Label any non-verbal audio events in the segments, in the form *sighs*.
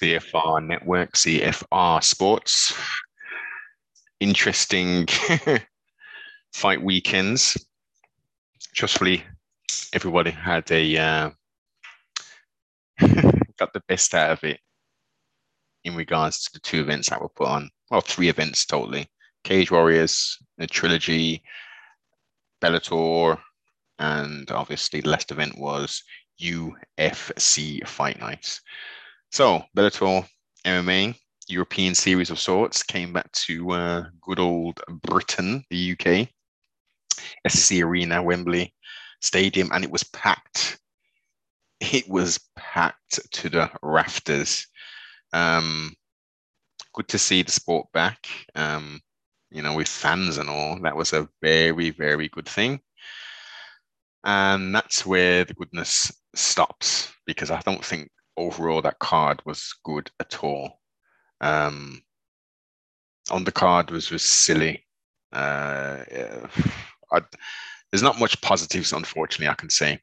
CFR Network, CFR Sports. Interesting *laughs* fight weekends. Trustfully, everybody had a uh, *laughs* got the best out of it in regards to the two events that were put on. Well, three events totally. Cage Warriors, the trilogy, Bellator, and obviously the last event was UFC Fight Nights. So Bellator MMA European series of sorts came back to uh, good old Britain, the UK, SSE Arena, Wembley Stadium, and it was packed. It was packed to the rafters. Um, good to see the sport back. Um, you know, with fans and all. That was a very, very good thing. And that's where the goodness stops because I don't think overall that card was good at all. Um, on the card was was silly. Uh, I, there's not much positives, unfortunately, I can say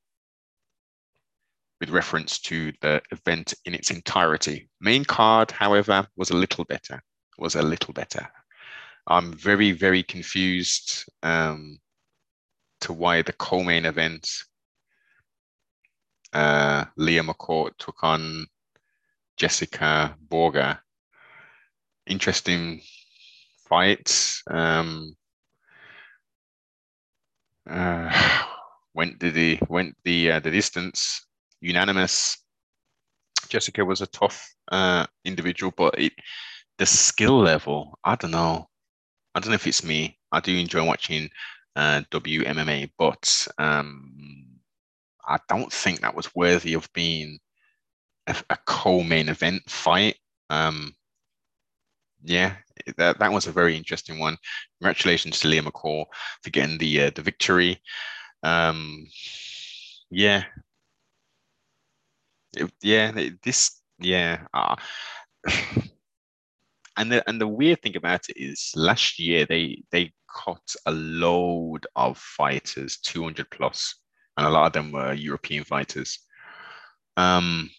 with reference to the event in its entirety. Main card, however, was a little better. Was a little better. I'm very, very confused um, to why the co-main event, uh, Leah McCourt took on Jessica Borga. Interesting fights. Um, uh, *sighs* went the went the uh, the distance unanimous. Jessica was a tough uh, individual, but it, the skill level, I don't know. I don't know if it's me. I do enjoy watching uh, WMMA, but um, I don't think that was worthy of being a, a co-main event fight. Um, yeah, that, that was a very interesting one. Congratulations to Leah McCourt for getting the uh, the victory. Um, yeah, it, yeah, this yeah. Uh, *sighs* and the and the weird thing about it is last year they they cut a load of fighters 200 plus and a lot of them were european fighters. Um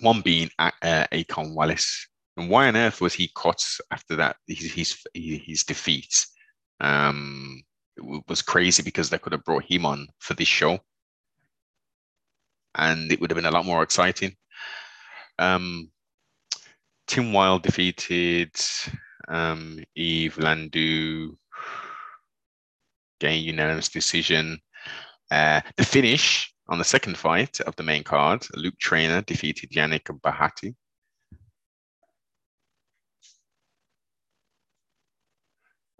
one being uh, Akon Wallace. And why on earth was he cut after that? His his, his defeat um was crazy because they could have brought him on for this show. And it would have been a lot more exciting. Um Tim Wilde defeated um, Yves Landu, gain unanimous decision. Uh, the finish on the second fight of the main card, Luke Trainer defeated Yannick Bahati.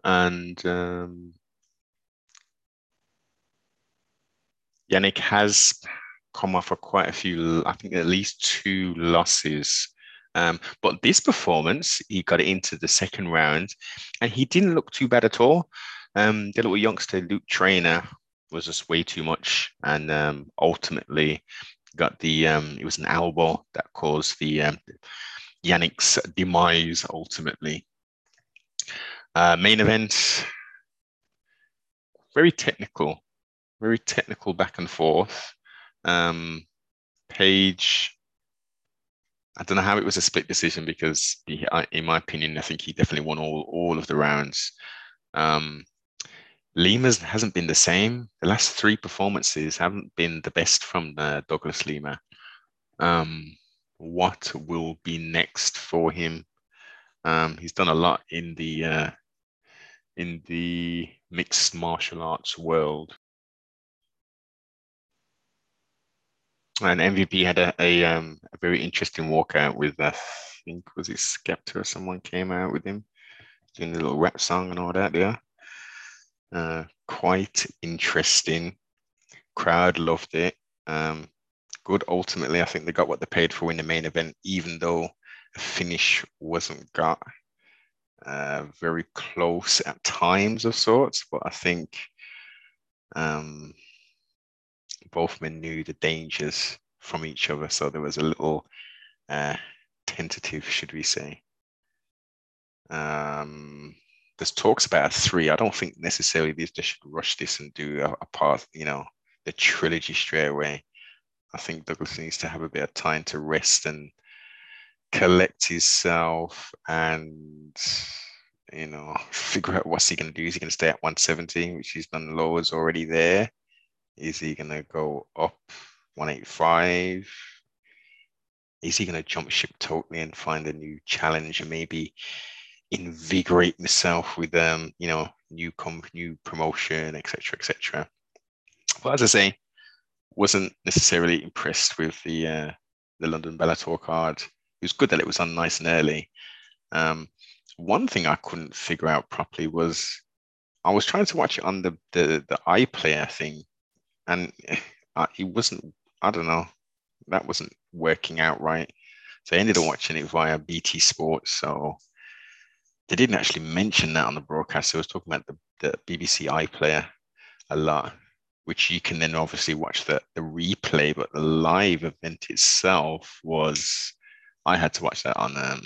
And um, Yannick has come off for quite a few, I think at least two losses um, but this performance, he got into the second round and he didn't look too bad at all. Um, the little youngster, Luke Trainer, was just way too much and um, ultimately got the, um, it was an elbow that caused the um, Yannick's demise ultimately. Uh, main event, very technical, very technical back and forth. Um, Page I don't know how it was a split decision because, he, in my opinion, I think he definitely won all all of the rounds. Um, Lima's hasn't been the same. The last three performances haven't been the best from uh, Douglas Lima. Um, what will be next for him? Um, he's done a lot in the uh, in the mixed martial arts world. And MVP had a, a, um, a very interesting walkout with, I think, was it Skepta or someone came out with him doing the little rap song and all that Yeah, Uh, quite interesting. Crowd loved it. Um, good. Ultimately, I think they got what they paid for in the main event, even though a finish wasn't got. Uh, very close at times of sorts, but I think um, both men knew the dangers from each other, so there was a little uh, tentative, should we say. Um, there's talks about three. I don't think necessarily they should rush this and do a, a part, you know, the trilogy straight away. I think Douglas needs to have a bit of time to rest and collect himself and you know *laughs* figure out what's he gonna do. Is he gonna stay at 170, which he's done lows already there? Is he gonna go up 185? Is he gonna jump ship totally and find a new challenge maybe invigorate myself with um, you know, new comp new promotion, etc. etc. But as I say, wasn't necessarily impressed with the uh, the London Bellator card. It was good that it was on nice and early. Um, one thing I couldn't figure out properly was I was trying to watch it on the the, the iPlayer thing, and *sighs* uh, it wasn't. I don't know. That wasn't working out right. So I ended up watching it via BT Sports. So they didn't actually mention that on the broadcast. They was talking about the, the BBC iPlayer a lot which you can then obviously watch the, the replay, but the live event itself was I had to watch that on um,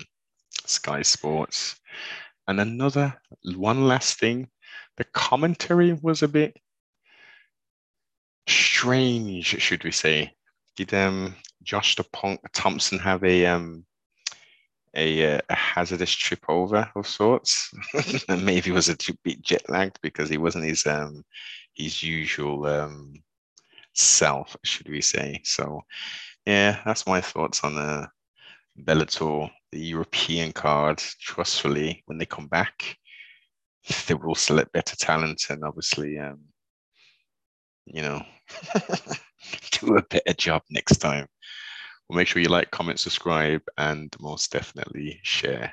Sky Sports. And another one last thing, the commentary was a bit strange, should we say? Did um Josh Thompson have a um a, uh, a hazardous trip over of sorts? And *laughs* maybe was a bit jet lagged because he wasn't his um his usual um, self, should we say? So, yeah, that's my thoughts on the uh, Bellator, the European card. Trustfully, when they come back, they will select better talent and obviously, um, you know, *laughs* do a better job next time. Well, make sure you like, comment, subscribe, and most definitely share.